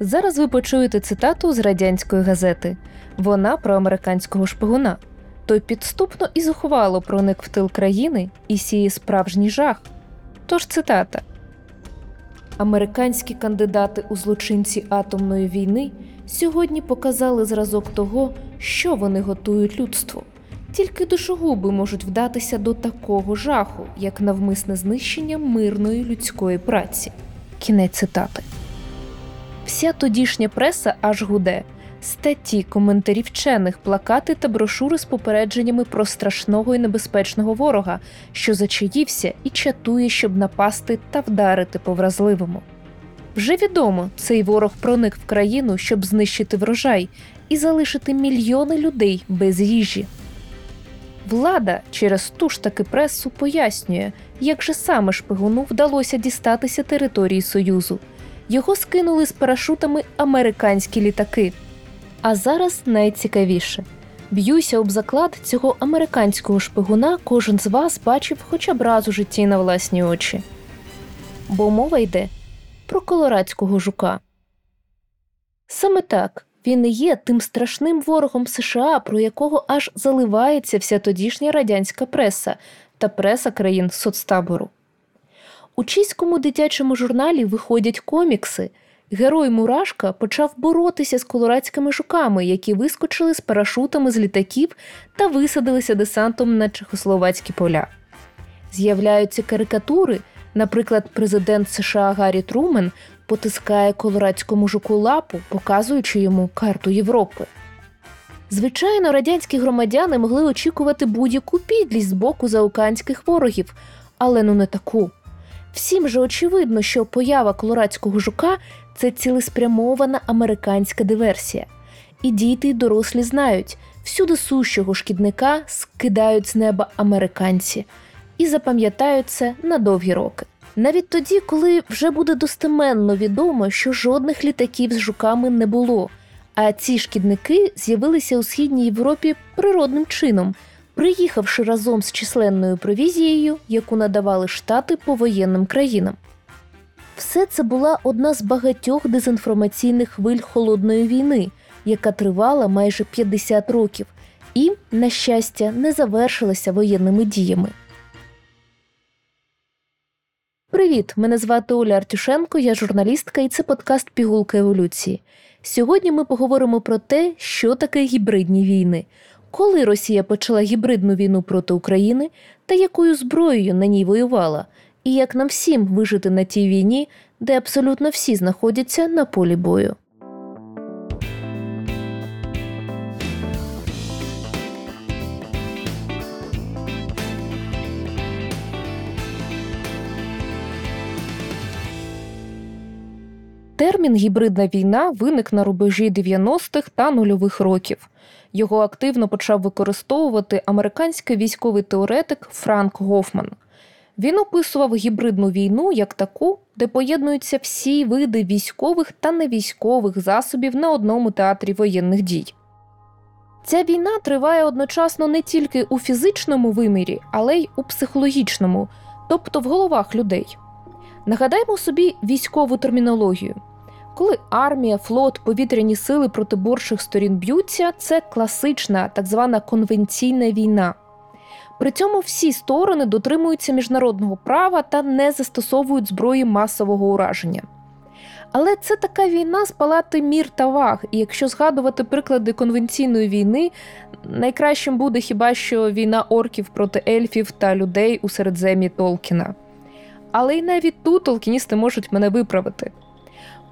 Зараз ви почуєте цитату з радянської газети. Вона про американського шпигуна. Той підступно і зухвало проник в тил країни і сіє справжній жах. Тож цитата. Американські кандидати у злочинці атомної війни сьогодні показали зразок того, що вони готують людству. Тільки душогуби можуть вдатися до такого жаху, як навмисне знищення мирної людської праці. Кінець цитати. Вся тодішня преса аж гуде. Статті, коментарі вчених, плакати та брошури з попередженнями про страшного і небезпечного ворога, що зачаївся і чатує, щоб напасти та вдарити по вразливому. Вже відомо, цей ворог проник в країну, щоб знищити врожай і залишити мільйони людей без їжі. Влада через ту ж таки пресу пояснює, як же саме шпигуну вдалося дістатися території Союзу. Його скинули з парашутами американські літаки. А зараз найцікавіше. Б'юся об заклад цього американського шпигуна кожен з вас бачив хоча б раз у житті на власні очі. Бо мова йде про колорадського жука. Саме так він і є тим страшним ворогом США, про якого аж заливається вся тодішня радянська преса та преса країн соцтабору. У чиському дитячому журналі виходять комікси. Герой Мурашка почав боротися з колорадськими жуками, які вискочили з парашутами з літаків та висадилися десантом на чехословацькі поля. З'являються карикатури, наприклад, президент США Гаррі Трумен потискає колорадському жуку лапу, показуючи йому карту Європи. Звичайно, радянські громадяни могли очікувати будь-яку підлість з боку заокеанських ворогів, але ну не таку. Всім же очевидно, що поява колорадського жука це цілеспрямована американська диверсія. І діти й дорослі знають, всюди сущого шкідника скидають з неба американці і запам'ятають це на довгі роки. Навіть тоді, коли вже буде достеменно відомо, що жодних літаків з жуками не було, а ці шкідники з'явилися у східній Європі природним чином, приїхавши разом з численною провізією, яку надавали штати повоєнним країнам. Все це була одна з багатьох дезінформаційних хвиль холодної війни, яка тривала майже 50 років, і, на щастя, не завершилася воєнними діями. Привіт! Мене звати Оля Артюшенко, я журналістка, і це подкаст Пігулка еволюції. Сьогодні ми поговоримо про те, що таке гібридні війни, коли Росія почала гібридну війну проти України та якою зброєю на ній воювала, і як нам всім вижити на тій війні, де абсолютно всі знаходяться на полі бою. Термін гібридна війна виник на рубежі 90-х та нульових років. Його активно почав використовувати американський військовий теоретик Франк Гофман. Він описував гібридну війну як таку, де поєднуються всі види військових та невійськових засобів на одному театрі воєнних дій. Ця війна триває одночасно не тільки у фізичному вимірі, але й у психологічному, тобто в головах людей. Нагадаймо собі військову термінологію. Коли армія, флот, повітряні сили протиборчих сторін б'ються, це класична так звана конвенційна війна. При цьому всі сторони дотримуються міжнародного права та не застосовують зброї масового ураження. Але це така війна з палати мір та ваг, і якщо згадувати приклади конвенційної війни, найкращим буде хіба що війна орків проти ельфів та людей у середзем'ї Толкіна. Але й навіть тут толкіністи можуть мене виправити.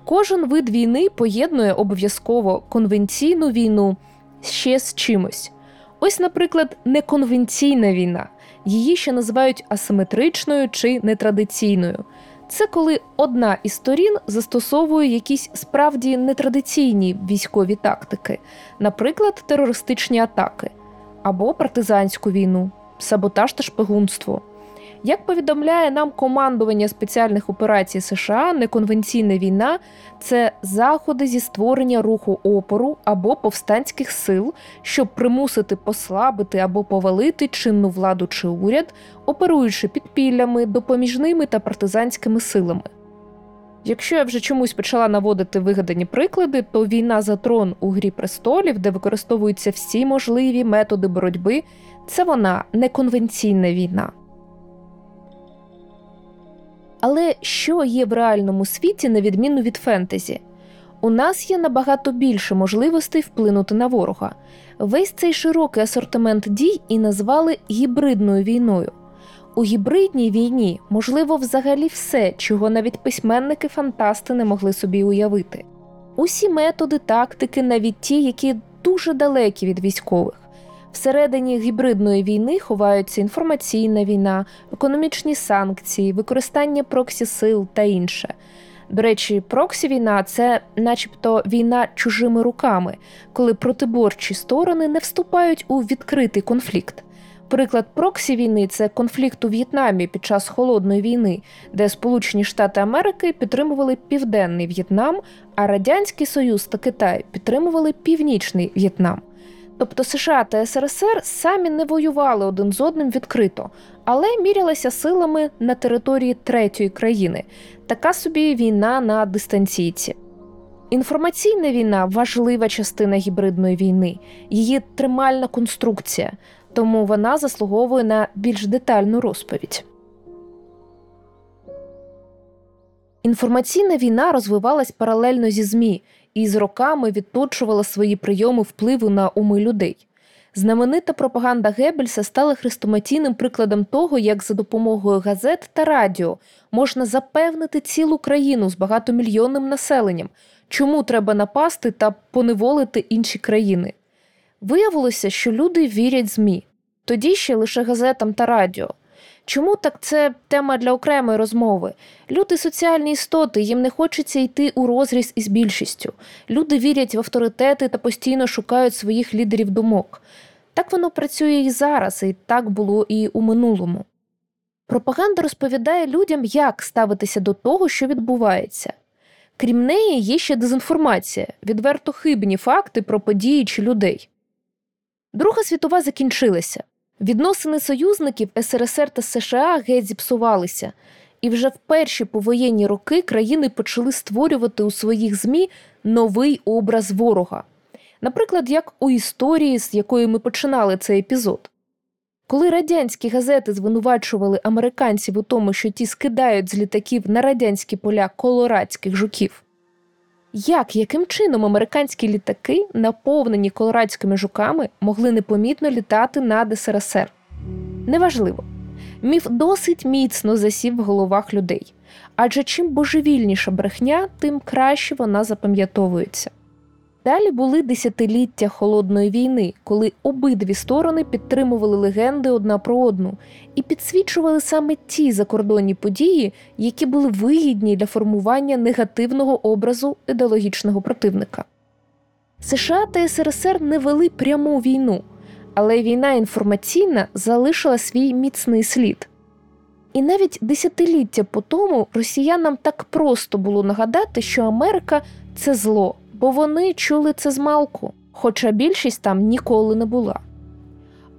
Кожен вид війни поєднує обов'язково конвенційну війну ще з чимось. Ось, наприклад, неконвенційна війна. Її ще називають асиметричною чи нетрадиційною. Це коли одна із сторін застосовує якісь справді нетрадиційні військові тактики, наприклад, терористичні атаки або партизанську війну, саботаж та шпигунство. Як повідомляє нам командування спеціальних операцій США, неконвенційна війна це заходи зі створення руху опору або повстанських сил, щоб примусити послабити або повалити чинну владу чи уряд, оперуючи підпіллями, допоміжними та партизанськими силами. Якщо я вже чомусь почала наводити вигадані приклади, то війна за трон у Грі престолів, де використовуються всі можливі методи боротьби, це вона неконвенційна війна. Але що є в реальному світі, на відміну від фентезі? У нас є набагато більше можливостей вплинути на ворога. Весь цей широкий асортимент дій і назвали гібридною війною. У гібридній війні можливо взагалі все, чого навіть письменники-фантасти не могли собі уявити. Усі методи, тактики, навіть ті, які дуже далекі від військових. Всередині гібридної війни ховаються інформаційна війна, економічні санкції, використання проксі сил та інше. До речі, проксі війна це, начебто, війна чужими руками, коли протиборчі сторони не вступають у відкритий конфлікт. Приклад проксі війни це конфлікт у В'єтнамі під час холодної війни, де Сполучені Штати Америки підтримували Південний В'єтнам, а Радянський Союз та Китай підтримували Північний В'єтнам. Тобто США та СРСР самі не воювали один з одним відкрито, але мірялися силами на території третьої країни. Така собі війна на дистанційці. Інформаційна війна важлива частина гібридної війни, її тримальна конструкція, тому вона заслуговує на більш детальну розповідь. Інформаційна війна розвивалась паралельно зі ЗМІ і з роками відточувала свої прийоми впливу на уми людей. Знаменита пропаганда Геббельса стала хрестоматійним прикладом того, як за допомогою газет та радіо можна запевнити цілу країну з багатомільйонним населенням, чому треба напасти та поневолити інші країни. Виявилося, що люди вірять ЗМІ, тоді ще лише газетам та радіо. Чому так це тема для окремої розмови? Люди соціальні істоти, їм не хочеться йти у розріз із більшістю. Люди вірять в авторитети та постійно шукають своїх лідерів думок. Так воно працює і зараз, і так було і у минулому. Пропаганда розповідає людям, як ставитися до того, що відбувається. Крім неї, є ще дезінформація, відверто хибні факти про події чи людей. Друга світова закінчилася. Відносини союзників СРСР та США геть зіпсувалися, і вже в перші повоєнні роки країни почали створювати у своїх ЗМІ новий образ ворога. Наприклад, як у історії, з якої ми починали цей епізод. Коли радянські газети звинувачували американців у тому, що ті скидають з літаків на радянські поля колорадських жуків, як яким чином американські літаки, наповнені колорадськими жуками, могли непомітно літати над СРСР? Неважливо. Міф досить міцно засів в головах людей. Адже чим божевільніша брехня, тим краще вона запам'ятовується. Далі були десятиліття холодної війни, коли обидві сторони підтримували легенди одна про одну і підсвічували саме ті закордонні події, які були вигідні для формування негативного образу ідеологічного противника. США та СРСР не вели пряму війну, але війна інформаційна залишила свій міцний слід. І навіть десятиліття по тому росіянам так просто було нагадати, що Америка це зло бо вони чули це з малку, хоча більшість там ніколи не була.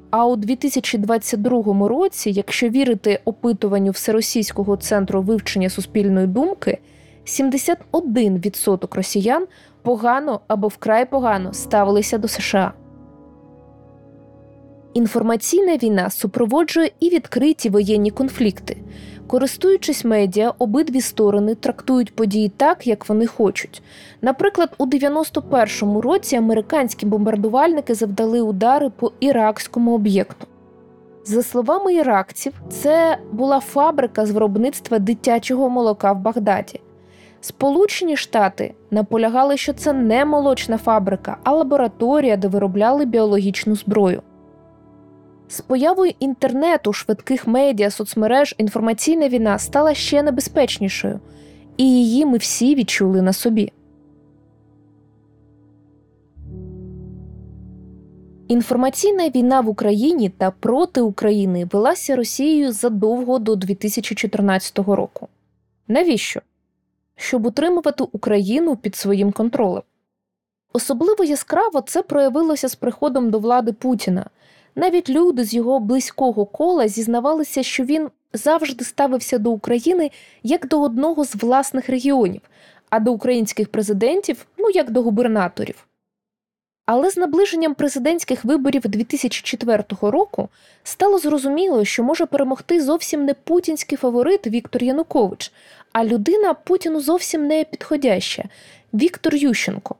А у 2022 році, якщо вірити опитуванню Всеросійського центру вивчення суспільної думки, 71% росіян погано або вкрай погано ставилися до США. Інформаційна війна супроводжує і відкриті воєнні конфлікти. Користуючись медіа, обидві сторони трактують події так, як вони хочуть. Наприклад, у 91-му році американські бомбардувальники завдали удари по іракському об'єкту. За словами іракців, це була фабрика з виробництва дитячого молока в Багдаді. Сполучені Штати наполягали, що це не молочна фабрика, а лабораторія, де виробляли біологічну зброю. З появою інтернету, швидких медіа, соцмереж інформаційна війна стала ще небезпечнішою, і її ми всі відчули на собі. Інформаційна війна в Україні та проти України велася Росією задовго до 2014 року. Навіщо? Щоб утримувати Україну під своїм контролем. Особливо яскраво це проявилося з приходом до влади Путіна. Навіть люди з його близького кола зізнавалися, що він завжди ставився до України як до одного з власних регіонів, а до українських президентів ну як до губернаторів. Але з наближенням президентських виборів 2004 року стало зрозуміло, що може перемогти зовсім не путінський фаворит Віктор Янукович, а людина Путіну зовсім не підходяща Віктор Ющенко.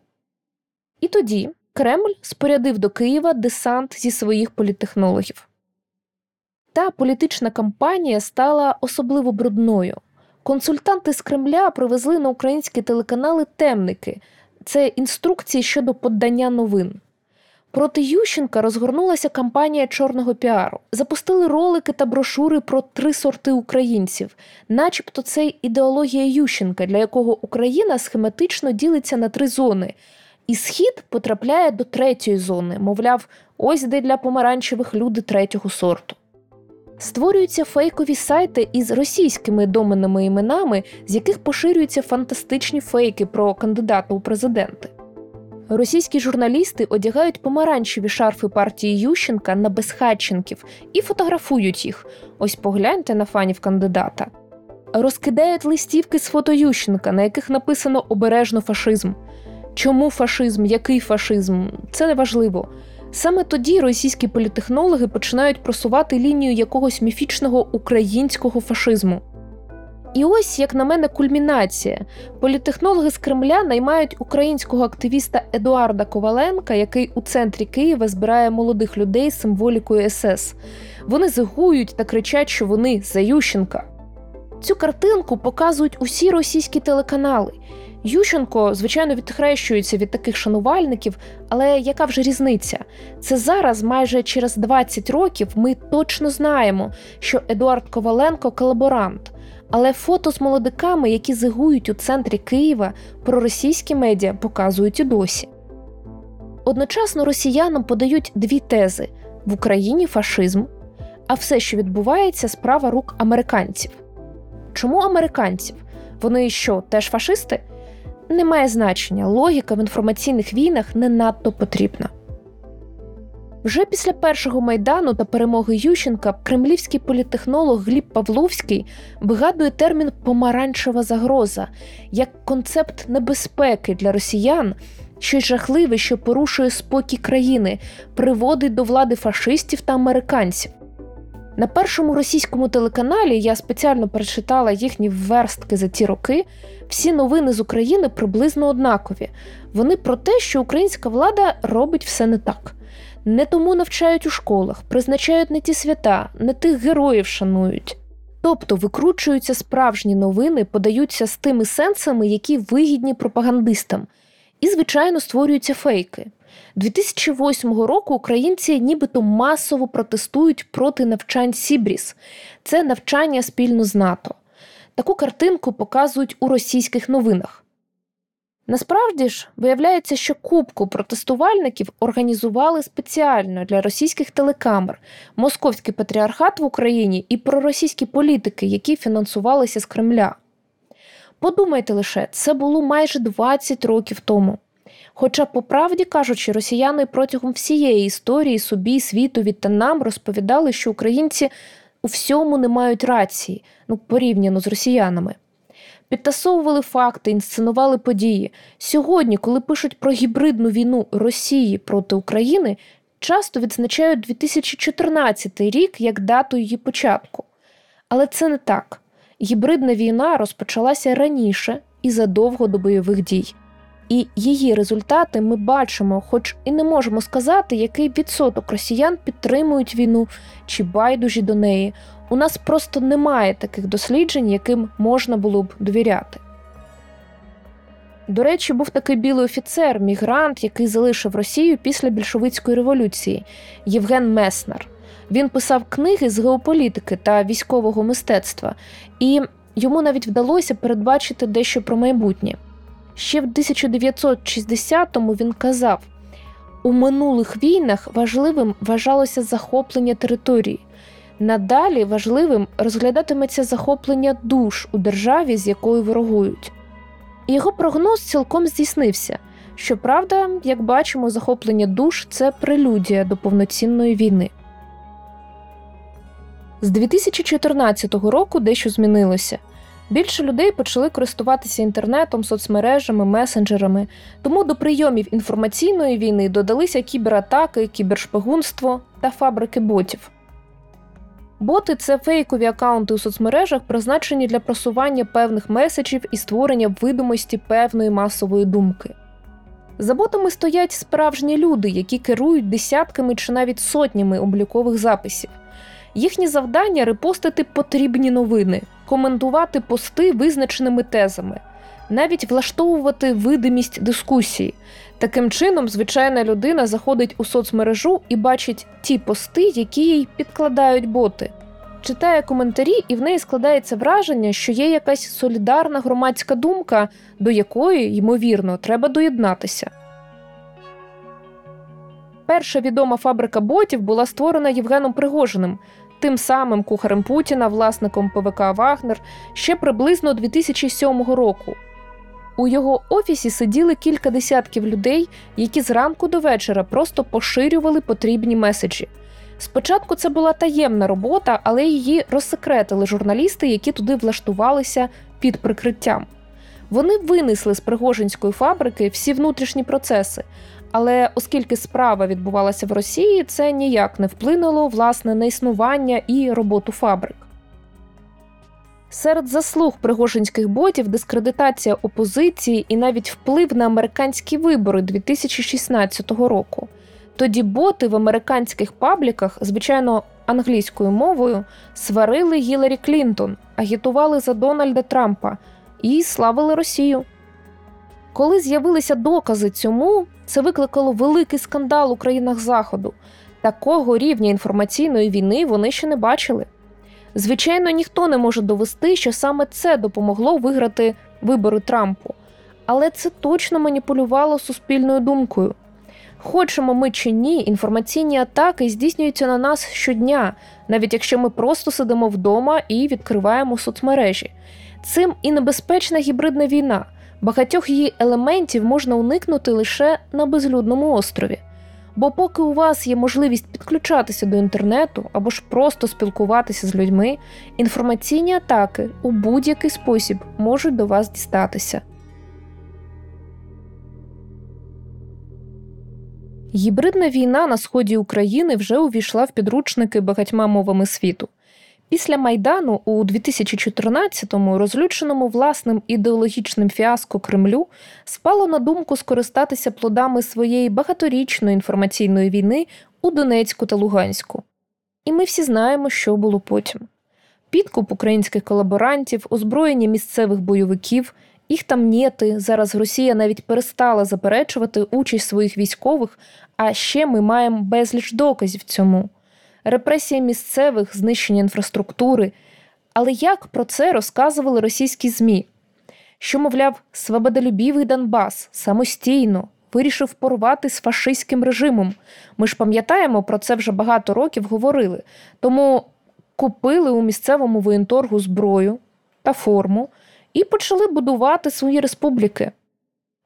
І тоді Кремль спорядив до Києва десант зі своїх політтехнологів. Та політична кампанія стала особливо брудною. Консультанти з Кремля привезли на українські телеканали темники це інструкції щодо подання новин. Проти Ющенка розгорнулася кампанія чорного піару. Запустили ролики та брошури про три сорти українців, начебто це ідеологія Ющенка, для якого Україна схематично ділиться на три зони. І схід потрапляє до третьої зони, мовляв, ось де для помаранчевих люди третього сорту. Створюються фейкові сайти із російськими доменними іменами, з яких поширюються фантастичні фейки про кандидата у президенти. Російські журналісти одягають помаранчеві шарфи партії Ющенка на безхатченків і фотографують їх. Ось погляньте на фанів кандидата. Розкидають листівки з фото Ющенка, на яких написано обережно фашизм. Чому фашизм, який фашизм це не важливо. Саме тоді російські політехнологи починають просувати лінію якогось міфічного українського фашизму. І ось, як на мене, кульмінація. Політехнологи з Кремля наймають українського активіста Едуарда Коваленка, який у центрі Києва збирає молодих людей з символікою СС. Вони зигують та кричать, що вони за Ющенка. Цю картинку показують усі російські телеканали. Ющенко, звичайно, відхрещується від таких шанувальників, але яка вже різниця? Це зараз, майже через 20 років, ми точно знаємо, що Едуард Коваленко колаборант. Але фото з молодиками, які зигують у центрі Києва, проросійські медіа показують і досі. Одночасно росіянам подають дві тези: в Україні фашизм, а все, що відбувається, справа рук американців. Чому американців? Вони що, теж фашисти? Не має значення, логіка в інформаційних війнах не надто потрібна. Вже після першого майдану та перемоги Ющенка кремлівський політтехнолог Гліб Павловський вигадує термін помаранчева загроза як концепт небезпеки для росіян, щось жахливе, що порушує спокій країни, приводить до влади фашистів та американців. На першому російському телеканалі я спеціально перечитала їхні верстки за ті роки. Всі новини з України приблизно однакові. Вони про те, що українська влада робить все не так. Не тому навчають у школах, призначають не ті свята, не тих героїв шанують. Тобто викручуються справжні новини, подаються з тими сенсами, які вигідні пропагандистам, і, звичайно, створюються фейки. 2008 року українці нібито масово протестують проти навчань Sea Breeze. Це навчання спільно з НАТО. Таку картинку показують у російських новинах. Насправді ж виявляється, що купку протестувальників організували спеціально для російських телекамер, московський патріархат в Україні і проросійські політики, які фінансувалися з Кремля. Подумайте лише, це було майже 20 років тому. Хоча, по правді кажучи, росіяни протягом всієї історії собі, світові та нам розповідали, що українці у всьому не мають рації, ну порівняно з росіянами. Підтасовували факти, інсценували події. Сьогодні, коли пишуть про гібридну війну Росії проти України, часто відзначають 2014 рік як дату її початку. Але це не так. Гібридна війна розпочалася раніше і задовго до бойових дій. І її результати ми бачимо, хоч і не можемо сказати, який відсоток росіян підтримують війну чи байдужі до неї. У нас просто немає таких досліджень, яким можна було б довіряти. До речі, був такий білий офіцер, мігрант, який залишив Росію після більшовицької революції Євген Меснер. Він писав книги з геополітики та військового мистецтва, і йому навіть вдалося передбачити дещо про майбутнє. Ще в 1960-му він казав: у минулих війнах важливим вважалося захоплення території. Надалі важливим розглядатиметься захоплення душ у державі, з якою ворогують. Його прогноз цілком здійснився. Щоправда, як бачимо, захоплення душ це прелюдія до повноцінної війни. З 2014 року дещо змінилося. Більше людей почали користуватися інтернетом, соцмережами, месенджерами, тому до прийомів інформаційної війни додалися кібератаки, кібершпигунство та фабрики ботів. Боти це фейкові акаунти у соцмережах, призначені для просування певних меседжів і створення видимості певної масової думки. За ботами стоять справжні люди, які керують десятками чи навіть сотнями облікових записів. Їхнє завдання репостити потрібні новини, коментувати пости визначеними тезами, навіть влаштовувати видимість дискусії. Таким чином, звичайна людина заходить у соцмережу і бачить ті пости, які їй підкладають боти. Читає коментарі, і в неї складається враження, що є якась солідарна громадська думка, до якої, ймовірно, треба доєднатися. Перша відома фабрика ботів була створена Євгеном Пригожиним, тим самим кухарем Путіна, власником ПВК Вагнер, ще приблизно 2007 року. У його офісі сиділи кілька десятків людей, які зранку до вечора просто поширювали потрібні меседжі. Спочатку це була таємна робота, але її розсекретили журналісти, які туди влаштувалися під прикриттям. Вони винесли з Пригожинської фабрики всі внутрішні процеси, але оскільки справа відбувалася в Росії, це ніяк не вплинуло власне на існування і роботу фабрик. Серед заслуг пригожинських ботів дискредитація опозиції і навіть вплив на американські вибори 2016 року. Тоді боти в американських пабліках, звичайно, англійською мовою, сварили Гіларі Клінтон, агітували за Дональда Трампа і славили Росію. Коли з'явилися докази цьому, це викликало великий скандал у країнах Заходу. Такого рівня інформаційної війни вони ще не бачили. Звичайно, ніхто не може довести, що саме це допомогло виграти вибори Трампу, але це точно маніпулювало суспільною думкою. Хочемо ми чи ні, інформаційні атаки здійснюються на нас щодня, навіть якщо ми просто сидимо вдома і відкриваємо соцмережі. Цим і небезпечна гібридна війна. Багатьох її елементів можна уникнути лише на безлюдному острові. Бо поки у вас є можливість підключатися до інтернету або ж просто спілкуватися з людьми, інформаційні атаки у будь-який спосіб можуть до вас дістатися. Гібридна війна на сході України вже увійшла в підручники багатьма мовами світу. Після Майдану у 2014-му, розлюченому власним ідеологічним фіаско Кремлю, спало на думку скористатися плодами своєї багаторічної інформаційної війни у Донецьку та Луганську. І ми всі знаємо, що було потім: підкуп українських колаборантів, озброєння місцевих бойовиків, їх там нєти. Зараз Росія навіть перестала заперечувати участь своїх військових, а ще ми маємо безліч доказів цьому репресія місцевих, знищення інфраструктури. Але як про це розказували російські ЗМІ? Що, мовляв, свободолюбівий Донбас самостійно вирішив порвати з фашистським режимом. Ми ж пам'ятаємо, про це вже багато років говорили. Тому купили у місцевому воєнторгу зброю та форму і почали будувати свої республіки.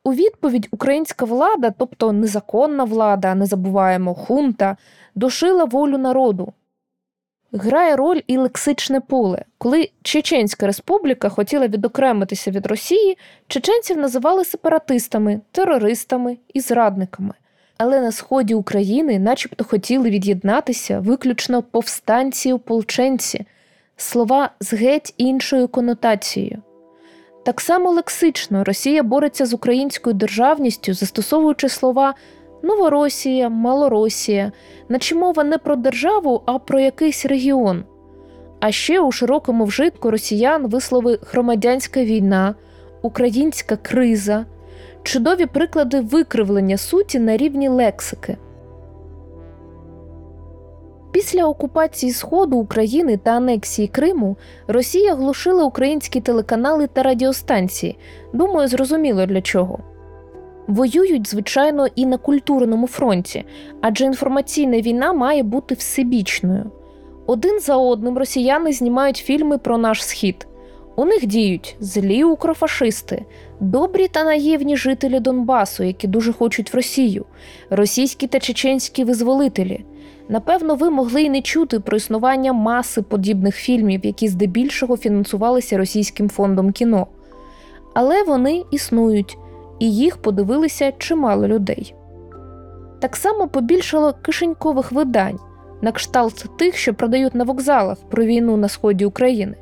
У відповідь українська влада, тобто незаконна влада, не забуваємо хунта, душила волю народу. Грає роль і лексичне поле. Коли Чеченська республіка хотіла відокремитися від Росії, чеченців називали сепаратистами, терористами і зрадниками. Але на сході України, начебто, хотіли від'єднатися виключно повстанці ополченці, слова з геть іншою конотацією. Так само лексично Росія бореться з українською державністю, застосовуючи слова Новоросія, Малоросія, наче мова не про державу, а про якийсь регіон. А ще у широкому вжитку росіян вислови громадянська війна, українська криза, чудові приклади викривлення суті на рівні лексики. Після окупації Сходу України та анексії Криму Росія глушила українські телеканали та радіостанції. Думаю, зрозуміло для чого. Воюють, звичайно, і на культурному фронті, адже інформаційна війна має бути всебічною. Один за одним росіяни знімають фільми про наш схід. У них діють злі укрофашисти, добрі та наївні жителі Донбасу, які дуже хочуть в Росію, російські та чеченські визволителі. Напевно, ви могли й не чути про існування маси подібних фільмів, які здебільшого фінансувалися російським фондом кіно. Але вони існують, і їх подивилися чимало людей. Так само побільшало кишенькових видань, на кшталт тих, що продають на вокзалах про війну на сході України.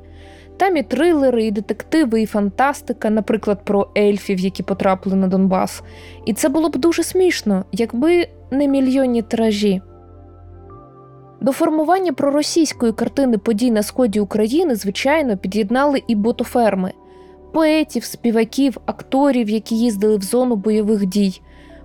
Там і трилери, і детективи, і фантастика, наприклад, про ельфів, які потрапили на Донбас. І це було б дуже смішно, якби не мільйонні тиражі. До формування проросійської картини подій на сході України, звичайно, під'єднали і ботоферми поетів, співаків, акторів, які їздили в зону бойових дій,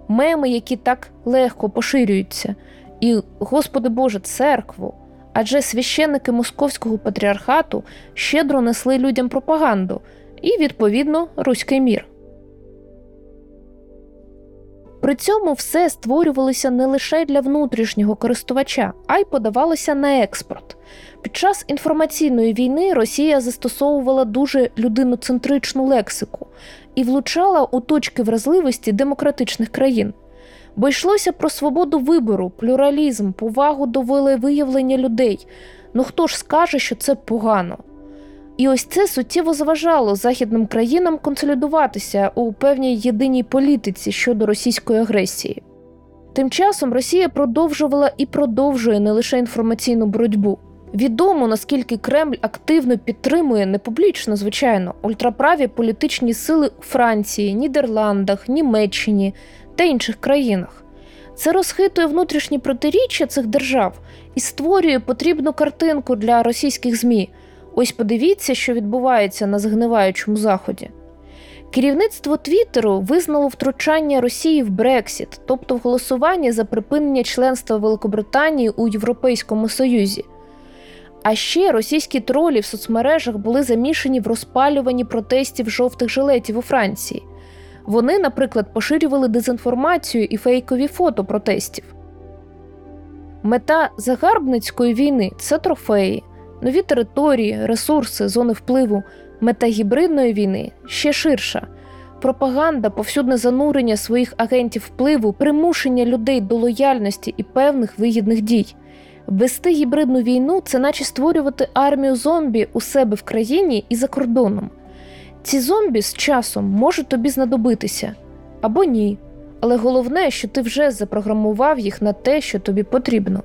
меми, які так легко поширюються, і, Господи Боже, церкву. Адже священники московського патріархату щедро несли людям пропаганду і, відповідно, руський мір. При цьому все створювалося не лише для внутрішнього користувача, а й подавалося на експорт. Під час інформаційної війни Росія застосовувала дуже людиноцентричну лексику і влучала у точки вразливості демократичних країн. Бо йшлося про свободу вибору, плюралізм, повагу до волевиявлення людей. Ну хто ж скаже, що це погано? І ось це суттєво заважало західним країнам консолідуватися у певній єдиній політиці щодо російської агресії. Тим часом Росія продовжувала і продовжує не лише інформаційну боротьбу. Відомо наскільки Кремль активно підтримує не публічно, звичайно, ультраправі політичні сили у Франції, Нідерландах, Німеччині та інших країнах. Це розхитує внутрішні протиріччя цих держав і створює потрібну картинку для російських ЗМІ. Ось подивіться, що відбувається на згниваючому заході. Керівництво Твіттеру визнало втручання Росії в Брексіт, тобто в голосування за припинення членства Великобританії у Європейському Союзі. А ще російські тролі в соцмережах були замішані в розпалюванні протестів жовтих жилетів у Франції. Вони, наприклад, поширювали дезінформацію і фейкові фото протестів. Мета загарбницької війни це трофеї, нові території, ресурси, зони впливу. Мета гібридної війни ще ширша. Пропаганда, повсюдне занурення своїх агентів впливу, примушення людей до лояльності і певних вигідних дій. Вести гібридну війну це наче створювати армію зомбі у себе в країні і за кордоном. Ці зомбі з часом можуть тобі знадобитися або ні. Але головне, що ти вже запрограмував їх на те, що тобі потрібно.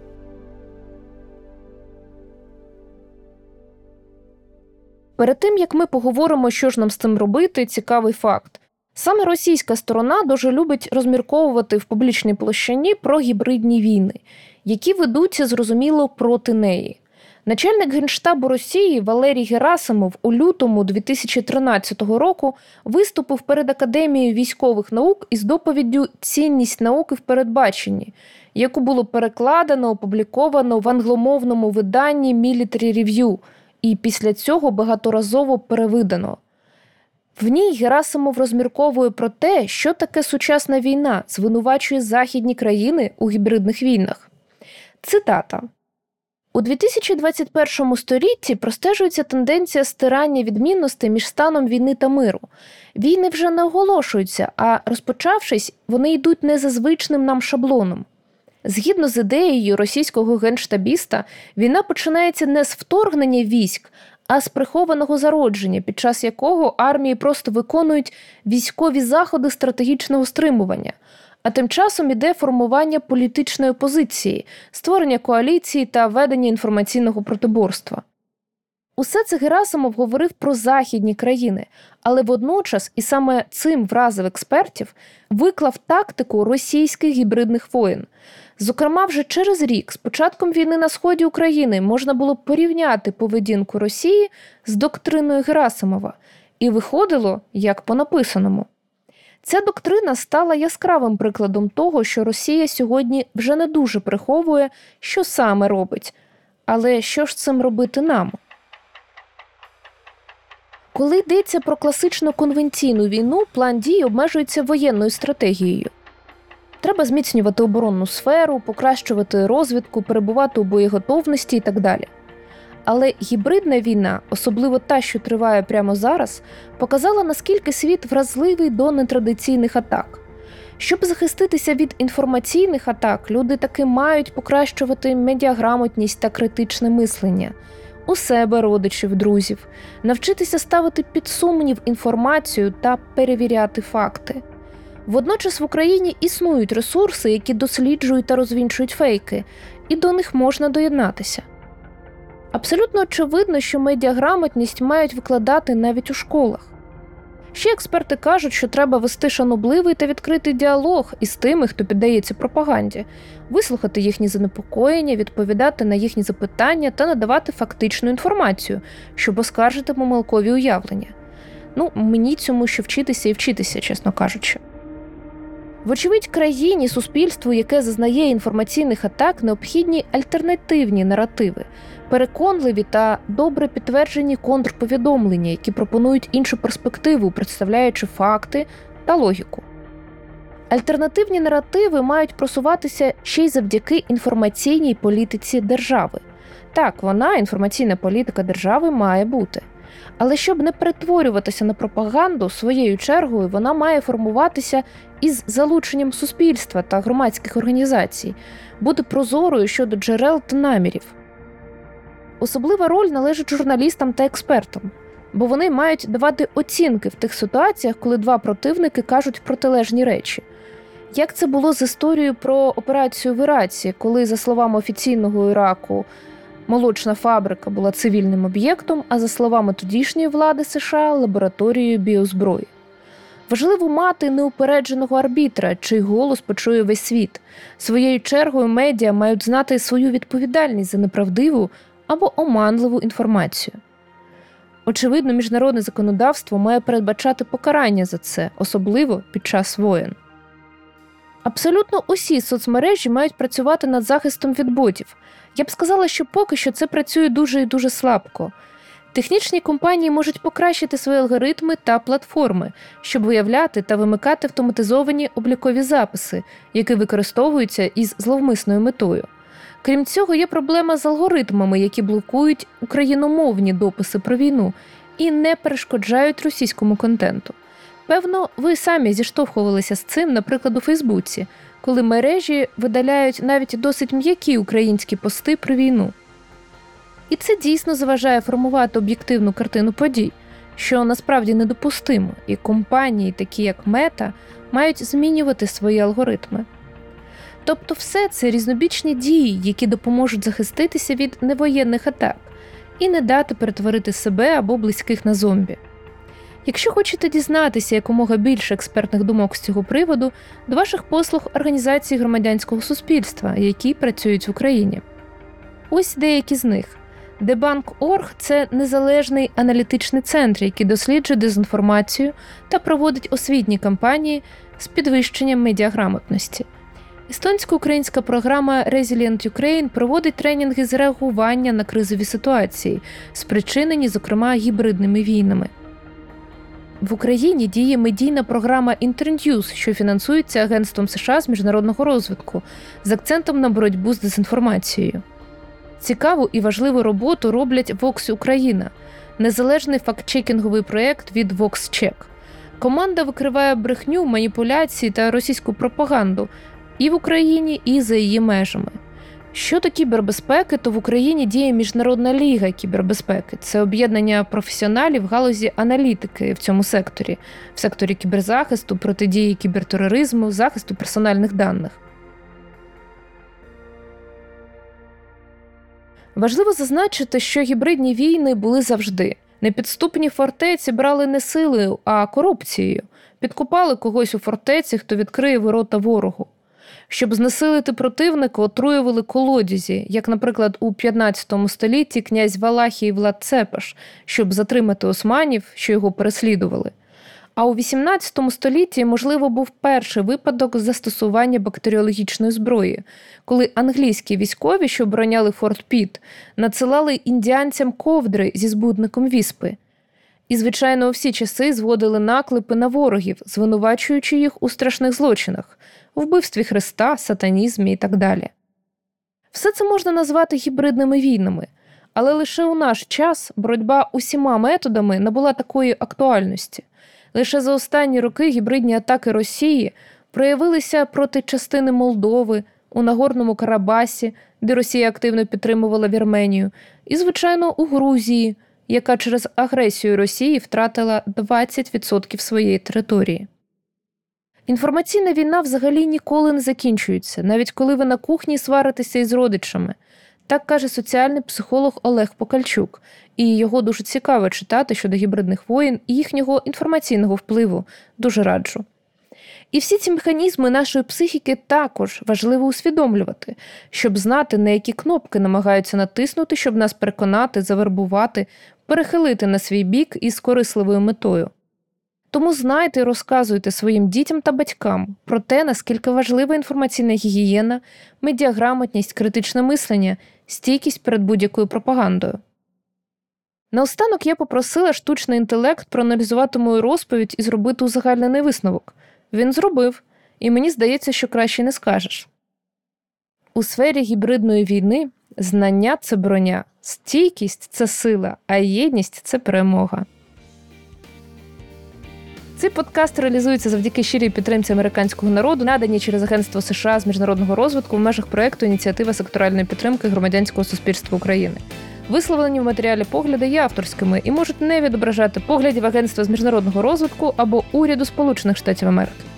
Перед тим як ми поговоримо, що ж нам з цим робити, цікавий факт. Саме російська сторона дуже любить розмірковувати в публічній площині про гібридні війни, які ведуться зрозуміло проти неї. Начальник генштабу Росії Валерій Герасимов у лютому 2013 року виступив перед Академією військових наук із доповіддю Цінність науки в передбаченні, яку було перекладено, опубліковано в англомовному виданні Military Review і після цього багаторазово перевидано. В ній Герасимов розмірковує про те, що таке сучасна війна звинувачує західні країни у гібридних війнах. Цитата. У 2021 столітті простежується тенденція стирання відмінностей між станом війни та миру. Війни вже не оголошуються, а розпочавшись, вони йдуть не за звичним нам шаблоном. Згідно з ідеєю російського генштабіста, війна починається не з вторгнення військ, а з прихованого зародження, під час якого армії просто виконують військові заходи стратегічного стримування. А тим часом іде формування політичної опозиції, створення коаліції та ведення інформаційного протиборства. Усе це Герасимов говорив про західні країни, але водночас, і саме цим вразив експертів, виклав тактику російських гібридних воєн. Зокрема, вже через рік, з початком війни на сході України, можна було порівняти поведінку Росії з доктриною Герасимова, і виходило як по написаному. Ця доктрина стала яскравим прикладом того, що Росія сьогодні вже не дуже приховує, що саме робить. Але що ж цим робити нам? Коли йдеться про класичну конвенційну війну, план дій обмежується воєнною стратегією. Треба зміцнювати оборонну сферу, покращувати розвідку, перебувати у боєготовності і так далі. Але гібридна війна, особливо та, що триває прямо зараз, показала наскільки світ вразливий до нетрадиційних атак. Щоб захиститися від інформаційних атак, люди таки мають покращувати медіаграмотність та критичне мислення у себе, родичів, друзів, навчитися ставити під сумнів інформацію та перевіряти факти. Водночас в Україні існують ресурси, які досліджують та розвінчують фейки, і до них можна доєднатися. Абсолютно очевидно, що медіаграмотність мають викладати навіть у школах. Ще експерти кажуть, що треба вести шанобливий та відкритий діалог із тими, хто піддається пропаганді, вислухати їхні занепокоєння, відповідати на їхні запитання та надавати фактичну інформацію, щоб оскаржити помилкові уявлення. Ну, мені цьому ще вчитися і вчитися, чесно кажучи. Вочевидь, країні, суспільству, яке зазнає інформаційних атак, необхідні альтернативні наративи, переконливі та добре підтверджені контрповідомлення, які пропонують іншу перспективу, представляючи факти та логіку. Альтернативні наративи мають просуватися ще й завдяки інформаційній політиці держави. Так, вона, інформаційна політика держави, має бути. Але щоб не перетворюватися на пропаганду, своєю чергою вона має формуватися із залученням суспільства та громадських організацій, бути прозорою щодо джерел та намірів. Особлива роль належить журналістам та експертам, бо вони мають давати оцінки в тих ситуаціях, коли два противники кажуть протилежні речі. Як це було з історією про операцію в Іраці, коли, за словами офіційного Іраку, молочна фабрика була цивільним об'єктом, а за словами тодішньої влади США лабораторією біозброї? Важливо мати неупередженого арбітра, чий голос почує весь світ. Своєю чергою медіа мають знати свою відповідальність за неправдиву або оманливу інформацію. Очевидно, міжнародне законодавство має передбачати покарання за це, особливо під час воєн. Абсолютно усі соцмережі мають працювати над захистом від ботів. Я б сказала, що поки що це працює дуже і дуже слабко. Технічні компанії можуть покращити свої алгоритми та платформи, щоб виявляти та вимикати автоматизовані облікові записи, які використовуються із зловмисною метою. Крім цього, є проблема з алгоритмами, які блокують україномовні дописи про війну і не перешкоджають російському контенту. Певно, ви самі зіштовхувалися з цим, наприклад, у Фейсбуці, коли мережі видаляють навіть досить м'які українські пости про війну. І це дійсно заважає формувати об'єктивну картину подій, що насправді недопустимо, і компанії, такі як Мета, мають змінювати свої алгоритми. Тобто, все це різнобічні дії, які допоможуть захиститися від невоєнних атак і не дати перетворити себе або близьких на зомбі. Якщо хочете дізнатися якомога більше експертних думок з цього приводу, до ваших послуг організації громадянського суспільства, які працюють в Україні. Ось деякі з них. Дебанк.орг – це незалежний аналітичний центр, який досліджує дезінформацію та проводить освітні кампанії з підвищенням медіаграмотності. Естонсько-українська програма Resilient Ukraine проводить тренінги з реагування на кризові ситуації, спричинені, зокрема, гібридними війнами. В Україні діє медійна програма Internews, що фінансується Агентством США з міжнародного розвитку з акцентом на боротьбу з дезінформацією. Цікаву і важливу роботу роблять Vox Україна, незалежний фактчекінговий проєкт від VoxCheck. Команда викриває брехню, маніпуляції та російську пропаганду і в Україні, і за її межами. Щодо кібербезпеки, то в Україні діє Міжнародна ліга кібербезпеки. Це об'єднання професіоналів галузі аналітики в цьому секторі, в секторі кіберзахисту, протидії кібертероризму, захисту персональних даних. Важливо зазначити, що гібридні війни були завжди. Непідступні фортеці брали не силою, а корупцією, підкупали когось у фортеці, хто відкриє ворота ворогу. Щоб знесилити противника, отруювали колодязі, як, наприклад, у 15 столітті князь Валахій Влад Цепаш, щоб затримати османів, що його переслідували. А у 18 столітті, можливо, був перший випадок застосування бактеріологічної зброї, коли англійські військові, що обороняли Форт Піт, надсилали індіанцям ковдри зі збудником віспи. І, звичайно, у всі часи зводили наклепи на ворогів, звинувачуючи їх у страшних злочинах, вбивстві Христа, сатанізмі і так далі. Все це можна назвати гібридними війнами, але лише у наш час боротьба усіма методами набула такої актуальності. Лише за останні роки гібридні атаки Росії проявилися проти частини Молдови у Нагорному Карабасі, де Росія активно підтримувала Вірменію, і, звичайно, у Грузії, яка через агресію Росії втратила 20% своєї території. Інформаційна війна взагалі ніколи не закінчується, навіть коли ви на кухні сваритеся із родичами. Так каже соціальний психолог Олег Покальчук, і його дуже цікаво читати щодо гібридних воєн і їхнього інформаційного впливу. Дуже раджу. І всі ці механізми нашої психіки також важливо усвідомлювати, щоб знати, на які кнопки намагаються натиснути, щоб нас переконати, завербувати, перехилити на свій бік із корисливою метою. Тому знайте і розказуйте своїм дітям та батькам про те, наскільки важлива інформаційна гігієна, медіаграмотність, критичне мислення, стійкість перед будь-якою пропагандою. Наостанок я попросила штучний інтелект проаналізувати мою розповідь і зробити узагальнений висновок. Він зробив, і мені здається, що краще не скажеш. У сфері гібридної війни знання це броня, стійкість це сила, а єдність це перемога. Цей подкаст реалізується завдяки щирій підтримці американського народу, надані через Агентство США з міжнародного розвитку в межах проекту Ініціатива секторальної підтримки громадянського суспільства України. Висловлені в матеріалі погляди є авторськими і можуть не відображати поглядів Агентства з міжнародного розвитку або уряду Сполучених Штатів Америки.